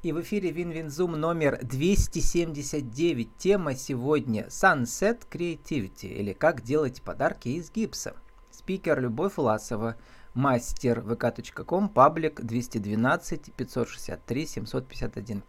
И в эфире WinWin Zoom номер 279. Тема сегодня Sunset Creativity или как делать подарки из гипса. Спикер Любовь Власова, мастер vk.com, паблик 212 563 751.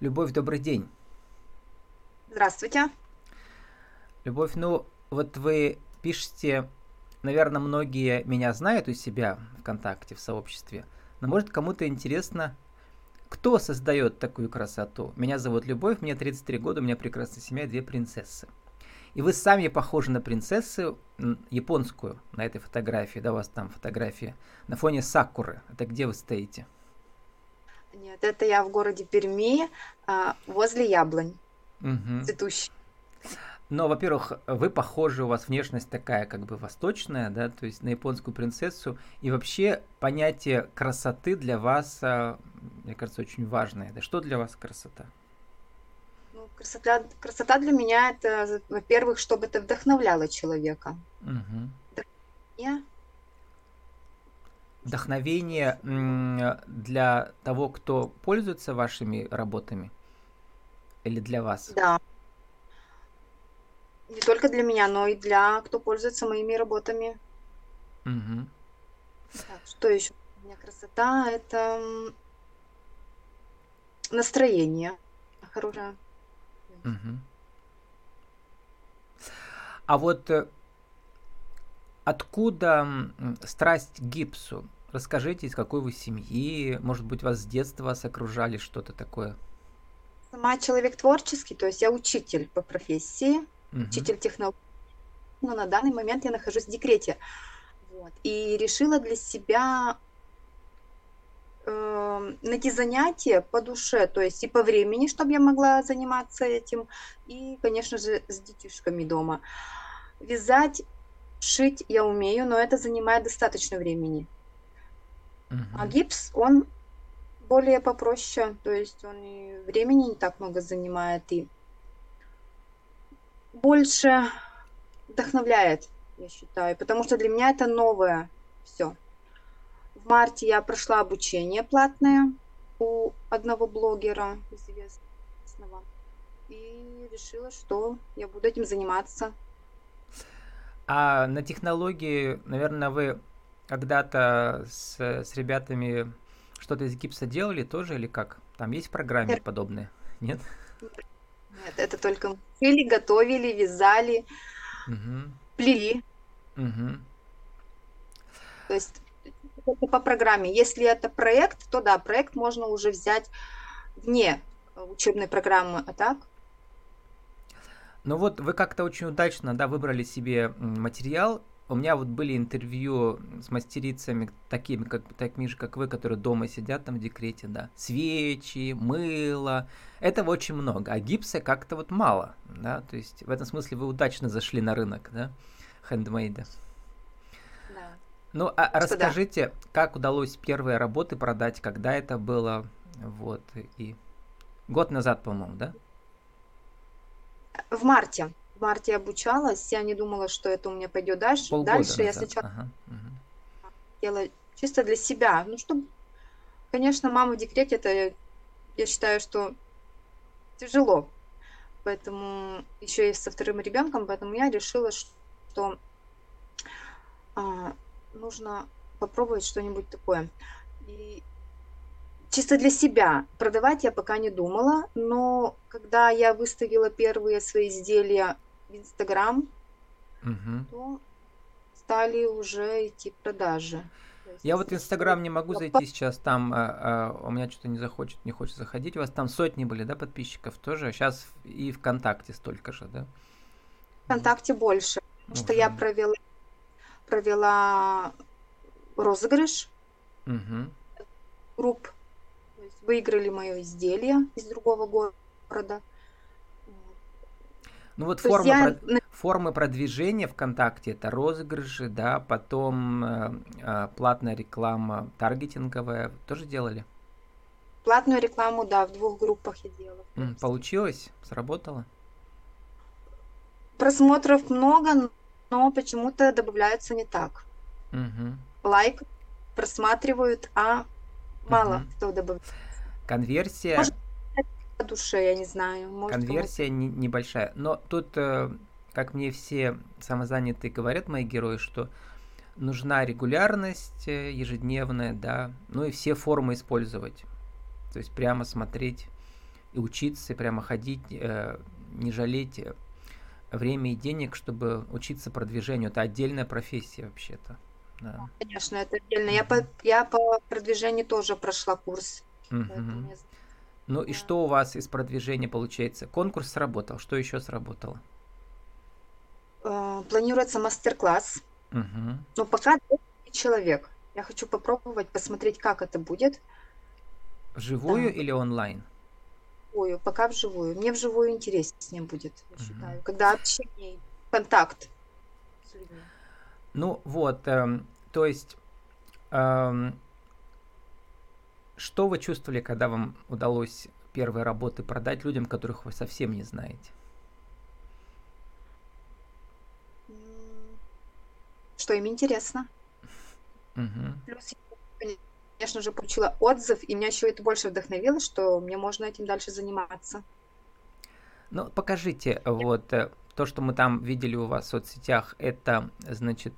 Любовь, добрый день. Здравствуйте. Любовь, ну вот вы пишете, наверное, многие меня знают у себя ВКонтакте, в сообществе, но может кому-то интересно, кто создает такую красоту? Меня зовут Любовь, мне 33 года, у меня прекрасная семья, две принцессы. И вы сами похожи на принцессу японскую на этой фотографии, да, у вас там фотография, на фоне сакуры. Это где вы стоите? Нет, это я в городе Перми, а, возле яблонь, угу. цветущий. Но, во-первых, вы похожи, у вас внешность такая как бы восточная, да, то есть на японскую принцессу. И вообще понятие красоты для вас, а, мне кажется, очень важное. Да что для вас красота? Ну, красота, красота для меня это, во-первых, чтобы это вдохновляло человека. Угу. Вдохновение. Вдохновение для того, кто пользуется вашими работами? Или для вас? Да только для меня, но и для кто пользуется моими работами. Угу. Так, что еще? У меня красота это настроение хорошее. Угу. А вот э, откуда страсть к гипсу? Расскажите, из какой вы семьи? Может быть, вас с детства вас окружали что-то такое? Сама человек творческий, то есть я учитель по профессии угу. учитель технологий. Но на данный момент я нахожусь в декрете. Вот. И решила для себя э, найти занятие по душе, то есть и по времени, чтобы я могла заниматься этим, и, конечно же, с детишками дома. Вязать, шить я умею, но это занимает достаточно времени. Uh-huh. А гипс, он более попроще, то есть он и времени не так много занимает, и больше вдохновляет, я считаю, потому что для меня это новое все. В марте я прошла обучение платное у одного блогера известного и решила, что я буду этим заниматься. А на технологии, наверное, вы когда-то с, с ребятами что-то из гипса делали тоже или как? Там есть программы подобные? Нет? Нет, это только шили, готовили, вязали, угу. плели. Угу. То есть это по программе. Если это проект, то да, проект можно уже взять вне учебной программы, а так? Ну вот вы как-то очень удачно, да, выбрали себе материал, у меня вот были интервью с мастерицами, такими, как, такими же, как вы, которые дома сидят там в декрете, да. Свечи, мыло. Этого очень много. А гипса как-то вот мало, да. То есть в этом смысле вы удачно зашли на рынок, да, хендмейда. Да. Ну, а Что расскажите, да. как удалось первые работы продать, когда это было, вот, и год назад, по-моему, да? В марте марте обучалась, я не думала, что это у меня пойдет дальше. Полгода дальше назад. я сначала ага, угу. делала чисто для себя. Ну, чтобы, конечно, мама в декрете, это, я считаю, что тяжело. Поэтому еще и со вторым ребенком, поэтому я решила, что а, нужно попробовать что-нибудь такое. И чисто для себя. Продавать я пока не думала, но когда я выставила первые свои изделия в Инстаграм, угу. то стали уже идти продажи. Я вот Инстаграм не могу зайти сейчас, там а, а, у меня что-то не захочет, не хочет заходить. У вас там сотни были, да, подписчиков тоже? Сейчас и ВКонтакте столько же, да? ВКонтакте больше, потому угу. что я провела, провела розыгрыш угу. групп выиграли мое изделие из другого города. Ну вот форма, я... про... формы продвижения ВКонтакте это розыгрыши, да, потом э, э, платная реклама таргетинговая тоже делали? Платную рекламу, да, в двух группах я делала. Получилось? Сработало? Просмотров много, но почему-то добавляются не так. Угу. Лайк просматривают, а мало угу. кто добавляет. Конверсия... Может, по душе, я не знаю. Может, конверсия не, небольшая. Но тут, э, как мне все самозанятые говорят, мои герои, что нужна регулярность э, ежедневная, да, ну и все формы использовать. То есть прямо смотреть и учиться, прямо ходить, э, не жалеть время и денег, чтобы учиться продвижению. Это отдельная профессия вообще-то. Да. Конечно, это отдельно. Я по, я по продвижению тоже прошла курс. Угу. Ну и что у вас из продвижения получается? Конкурс сработал. Что еще сработало? Э, планируется мастер-класс. Угу. Но пока человек. Я хочу попробовать, посмотреть, как это будет. Вживую да. или онлайн? Вживую, пока вживую. Мне вживую интереснее будет, я угу. считаю. Когда общение, контакт с людьми. Ну вот, эм, то есть, эм, что вы чувствовали, когда вам удалось первые работы продать людям, которых вы совсем не знаете? Что им интересно. Угу. Плюс, конечно же, получила отзыв, и меня еще это больше вдохновило, что мне можно этим дальше заниматься. Ну, покажите, вот э, то, что мы там видели у вас в соцсетях, это, значит,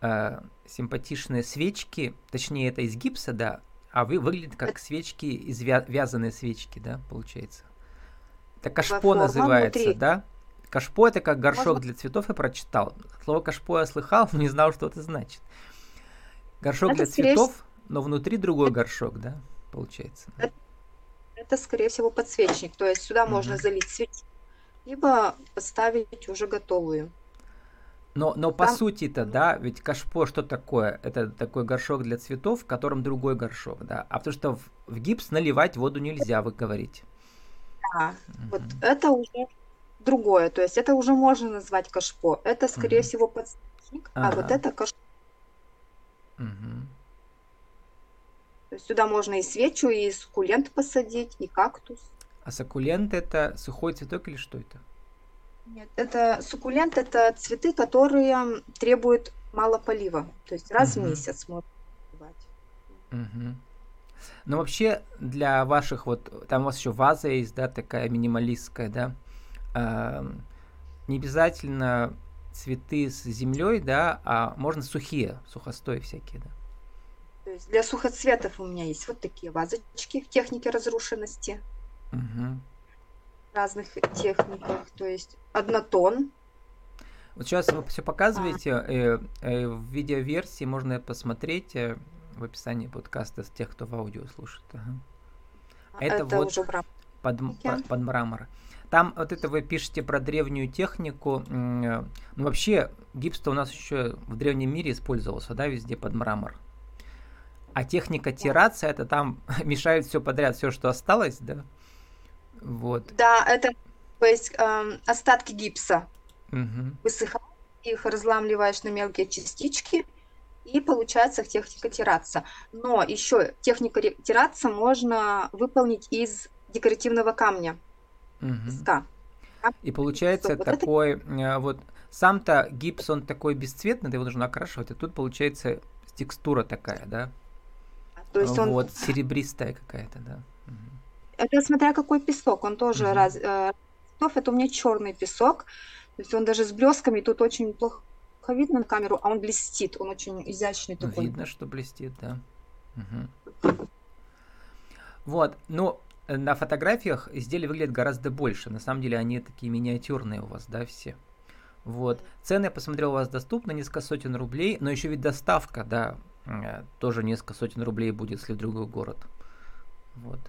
э, симпатичные свечки, точнее, это из гипса, да, а вы выглядит как свечки, из вя- вязаные свечки, да, получается. Это кашпо называется, внутри. да? Кашпо это как горшок Можно? для цветов, я прочитал. Слово кашпо я слыхал, но не знал, что это значит. Горшок это для цветов, но внутри другой горшок, да, получается. Это, это, скорее всего, подсвечник. То есть сюда угу. можно залить свечи, либо поставить уже готовую. Но, но по Там... сути-то, да, ведь кашпо что такое? Это такой горшок для цветов, в котором другой горшок, да. А потому что в, в гипс наливать воду нельзя, вы говорите. Да, угу. вот это уже другое. То есть это уже можно назвать кашпо. Это, скорее угу. всего, подсвечник, ага. а вот это кашпо. Угу. То есть сюда можно и свечу, и суккулент посадить, и кактус. А суккулент это сухой цветок или что это? Нет, это суккулент, это цветы, которые требуют мало полива. То есть раз угу. в месяц можно поливать. Угу. Ну, вообще, для ваших вот, там у вас еще ваза есть, да, такая минималистская, да, э, не обязательно цветы с землей, да, а можно сухие, сухостой всякие, да. То есть для сухоцветов у меня есть вот такие вазочки в технике разрушенности. Угу разных техниках, то есть однотон. Вот сейчас вы все показываете, а. э, э, в видеоверсии можно посмотреть э, в описании подкаста с тех, кто в аудио слушает. Ага. А это, это вот уже под, под, под мрамор. Там вот это вы пишете про древнюю технику. Ну, вообще, гипс-то у нас еще в древнем мире использовался, да, везде под мрамор. А техника тирация, это там мешают все подряд, все, что осталось, да? Вот. Да, это то есть э, остатки гипса. Угу. Высыхают, их разламливаешь на мелкие частички, и получается техника тираться. Но еще техника тираться можно выполнить из декоративного камня. Угу. И получается вот такой, это... Вот сам-то гипс, он такой бесцветный, его нужно окрашивать, а тут получается текстура такая, да? То есть он... Вот, серебристая какая-то, да. Это смотря какой песок, он тоже угу. раз, э, это у меня черный песок, то есть он даже с блесками, тут очень плохо видно на камеру, а он блестит, он очень изящный ну, такой. Видно, что блестит, да. Угу. Вот, ну, на фотографиях изделия выглядят гораздо больше. На самом деле они такие миниатюрные у вас, да, все. Вот. Цены, я посмотрел, у вас доступны, несколько сотен рублей, но еще ведь доставка, да, э, тоже несколько сотен рублей будет, если в другой город. Вот.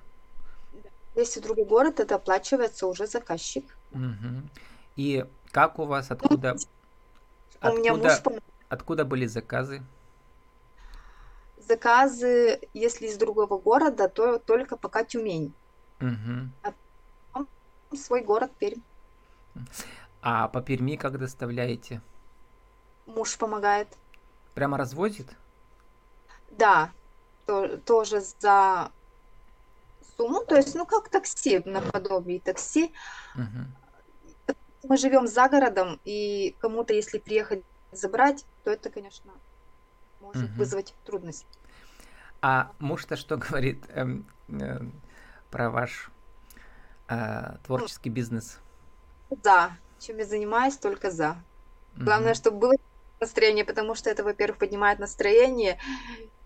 Если другой город, это оплачивается уже заказчик. Угу. И как у вас, откуда, у откуда, меня муж... откуда были заказы? Заказы, если из другого города, то только пока Тюмень. Угу. А свой город Пермь. А по Перми как доставляете? Муж помогает. Прямо развозит? Да, то, тоже за сумму, то есть, ну, как такси, наподобие такси. Угу. Мы живем за городом, и кому-то, если приехать забрать, то это, конечно, может угу. вызвать трудности. А муж-то что говорит? Эм, э, про ваш э, творческий бизнес. Да, чем я занимаюсь, только за. Главное, mm-hmm. чтобы было настроение, потому что это, во-первых, поднимает настроение.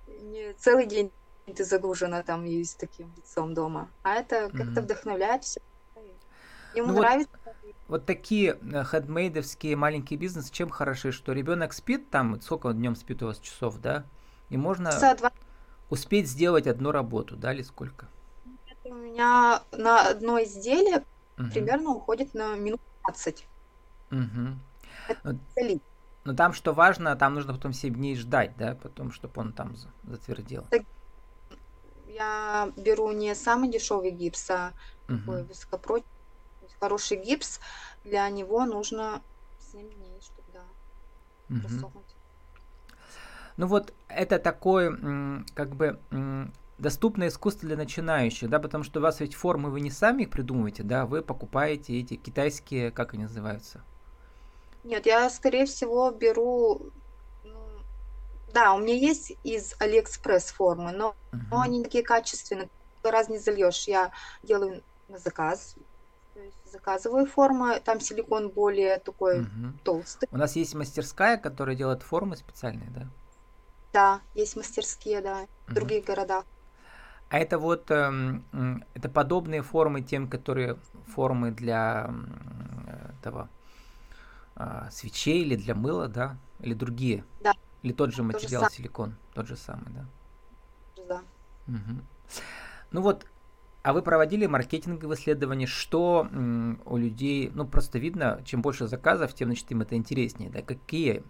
Не целый день ты загружена там и с таким лицом дома, а это как-то mm-hmm. вдохновляет все. Ему ну нравится. Вот, вот такие э, хедмейдовские маленькие бизнесы чем хороши, что ребенок спит там, сколько он днем спит у вас часов, да? И можно Часа два. успеть сделать одну работу, да, или сколько? у меня на одно изделие угу. примерно уходит на минут 20. Угу. Это но, там, что важно, там нужно потом 7 дней ждать, да, потом, чтобы он там затвердел. Я беру не самый дешевый гипс, а угу. такой высокопрочный, хороший гипс. Для него нужно 7 дней, чтобы да, угу. просохнуть. Ну вот это такой, как бы, доступное искусство для начинающих, да, потому что у вас ведь формы вы не сами их придумываете, да, вы покупаете эти китайские, как они называются? Нет, я, скорее всего, беру, да, у меня есть из Алиэкспресс формы, но, uh-huh. но они такие качественные, раз не зальешь, я делаю на заказ, заказываю формы, там силикон более такой uh-huh. толстый. У нас есть мастерская, которая делает формы специальные, да? Да, есть мастерские, да, в uh-huh. других городах. А это вот э, это подобные формы тем, которые формы для этого э, свечей или для мыла, да? Или другие? Да. Или тот же материал же силикон, тот же самый, да? Да. Угу. Ну вот, а вы проводили маркетинговые исследования, что м, у людей, ну просто видно, чем больше заказов, тем значит им это интереснее, да? Какие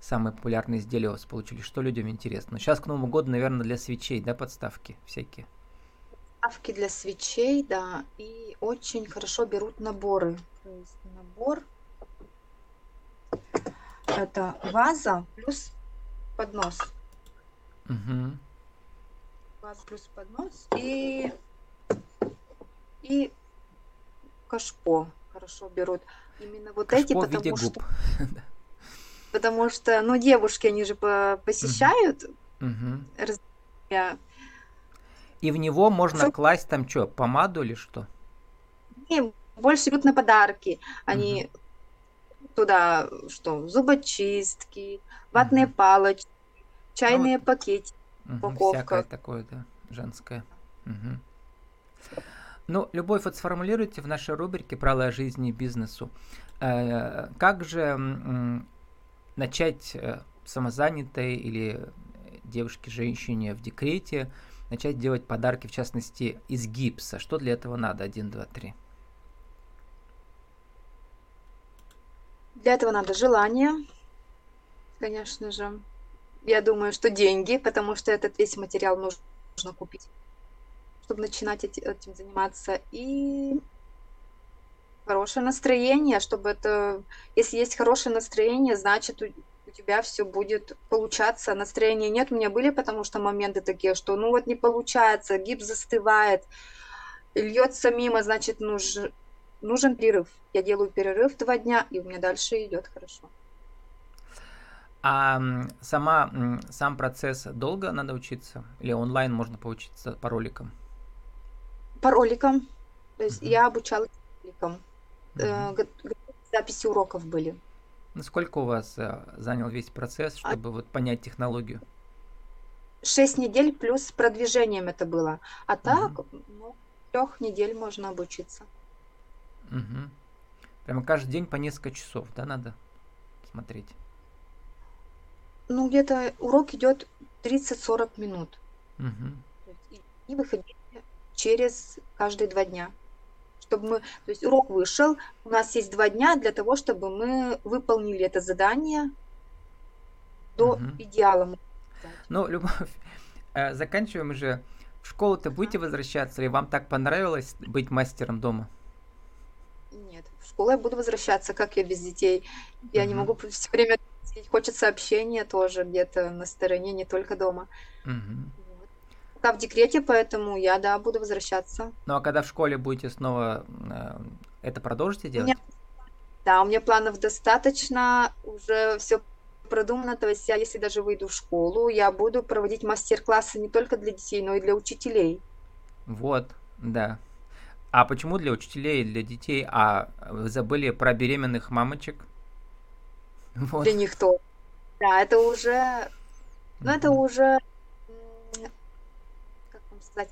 самые популярные изделия у вас получились? Что людям интересно? Сейчас к Новому году, наверное, для свечей, да, подставки всякие? Подставки для свечей, да, и очень хорошо берут наборы. То есть набор это ваза плюс поднос. Угу. Ваза плюс поднос и и кашпо хорошо берут. Именно вот кашпо эти, потому что... потому что, ну, девушки, они же посещают. Угу. И в него можно что? класть там что, помаду или что? Не, больше идут на подарки. Они угу. Туда, что, зубочистки, ватные угу. палочки, чайные ну, пакетики, угу, упаковка. Всякое такое, да, женское. Угу. Ну, Любовь, вот сформулируйте в нашей рубрике «Правила жизни и бизнесу». Э, как же начать э, самозанятой или девушке-женщине в декрете, начать делать подарки, в частности, из гипса. Что для этого надо? Один, два, три. Для этого надо желание, конечно же. Я думаю, что деньги, потому что этот весь материал нужно купить, чтобы начинать этим заниматься. И хорошее настроение, чтобы это... Если есть хорошее настроение, значит, у, тебя все будет получаться. Настроения нет. У меня были потому что моменты такие, что ну вот не получается, гипс застывает, льется мимо, значит, нужен, нужен перерыв. Я делаю перерыв два дня, и у меня дальше идет хорошо. А сама, сам процесс долго надо учиться? Или онлайн можно поучиться по роликам? По роликам. То есть uh-huh. я обучалась роликам э, записи уроков были. Насколько у вас э, занял весь процесс, а чтобы а... вот понять технологию? Шесть недель плюс с продвижением это было. А так, угу. ну, трех недель можно обучиться. Угу. Прямо каждый день по несколько часов, да, надо смотреть? Ну, где-то урок идет 30-40 минут. Угу. И выходить через каждые два дня чтобы мы, то есть урок вышел, у нас есть два дня для того, чтобы мы выполнили это задание до угу. идеала. Ну, Любовь, э, заканчиваем уже. В школу-то будете возвращаться, или вам так понравилось быть мастером дома? Нет, в школу я буду возвращаться, как я без детей. Я угу. не могу все время хочется общения тоже где-то на стороне, не только дома. Угу пока в декрете, поэтому я, да, буду возвращаться. Ну а когда в школе будете снова э, это продолжите делать? У меня, да, у меня планов достаточно, уже все продумано, то есть я, если даже выйду в школу, я буду проводить мастер-классы не только для детей, но и для учителей. Вот, Да. А почему для учителей и для детей? А вы забыли про беременных мамочек? Вот. Для них то. Да, это уже... Ну, это уже... Как вам сказать?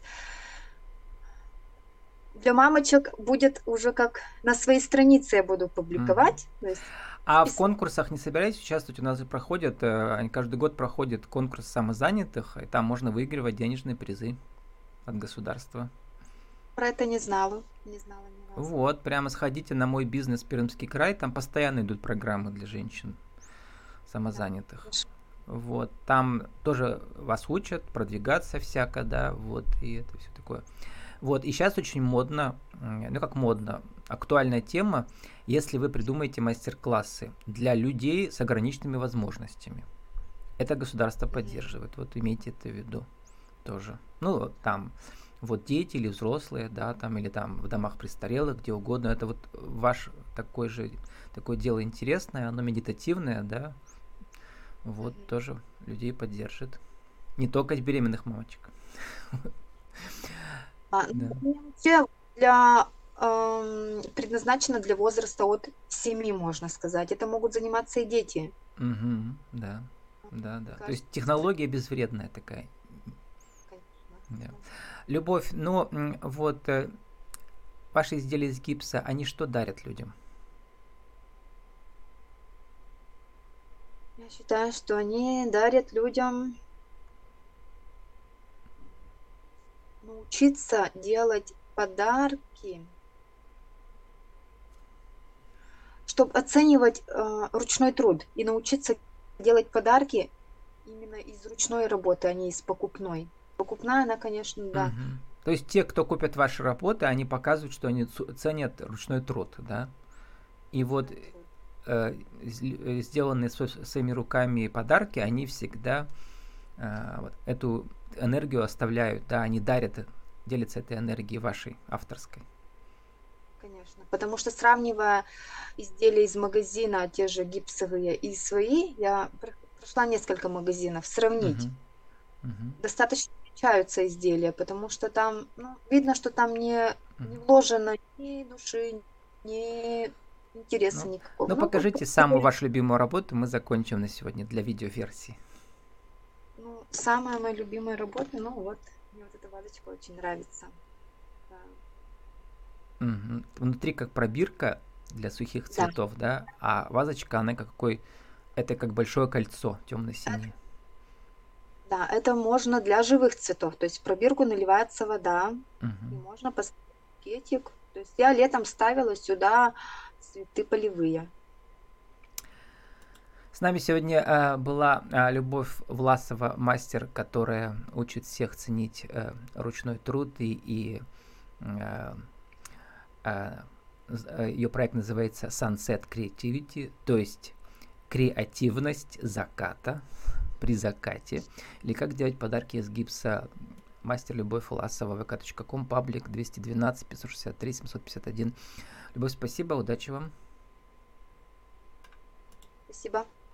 Для мамочек будет уже как на своей странице я буду публиковать. Mm-hmm. Есть а в конкурсах не собираетесь участвовать? У нас же проходят, э, каждый год проходят конкурс самозанятых, и там можно выигрывать денежные призы от государства. Про это не знала. Не знала ни разу. Вот, прямо сходите на мой бизнес Пермский край, там постоянно идут программы для женщин самозанятых. Да, вот, там тоже вас учат продвигаться всяко, да, вот, и это все такое. Вот, и сейчас очень модно, ну как модно, актуальная тема, если вы придумаете мастер-классы для людей с ограниченными возможностями. Это государство поддерживает, вот имейте это в виду тоже. Ну, там, вот дети или взрослые, да, там, или там в домах престарелых, где угодно, это вот ваш такой же, такое дело интересное, оно медитативное, да, вот mm-hmm. тоже людей поддержит. Не только беременных мамочек. А, да. Вообще для э, предназначено для возраста от 7, можно сказать. Это могут заниматься и дети. Угу, да, да, да. Кажется. То есть технология безвредная такая. Да. Любовь, ну вот э, ваши изделия из гипса, они что дарят людям? Я считаю, что они дарят людям научиться делать подарки чтобы оценивать э, ручной труд и научиться делать подарки именно из ручной работы, а не из покупной. Покупная, она, конечно, да. Угу. То есть те, кто купят ваши работы, они показывают, что они ценят ручной труд, да? И вот э, э сделанные своими руками подарки, они всегда э, вот, эту энергию оставляют, да, они дарят, делятся этой энергией вашей авторской конечно. Потому что сравнивая изделия из магазина, те же гипсовые и свои, я прошла несколько магазинов, сравнить. Uh-huh. Uh-huh. Достаточно отличаются изделия, потому что там ну, видно, что там не, не вложено ни души, ни интереса ну, никакого. Ну, ну покажите самую вашу любимую работу, мы закончим на сегодня для видеоверсии. Ну, самая моя любимая работа, ну вот, мне вот эта вазочка очень нравится. Угу. Внутри как пробирка для сухих цветов, да. да? А вазочка, она какой? Это как большое кольцо темно-синее. Да, это можно для живых цветов. То есть в пробирку наливается вода, угу. и можно поставить пакетик. То есть я летом ставила сюда цветы полевые. С нами сегодня э, была э, Любовь Власова, мастер, которая учит всех ценить э, ручной труд и, и э, Э, э, ее проект называется Sunset Creativity, то есть креативность заката при закате, или как делать подарки из гипса мастер Любовь Фласова, vk.com, паблик 212 563 751. Любовь, спасибо, удачи вам. Спасибо.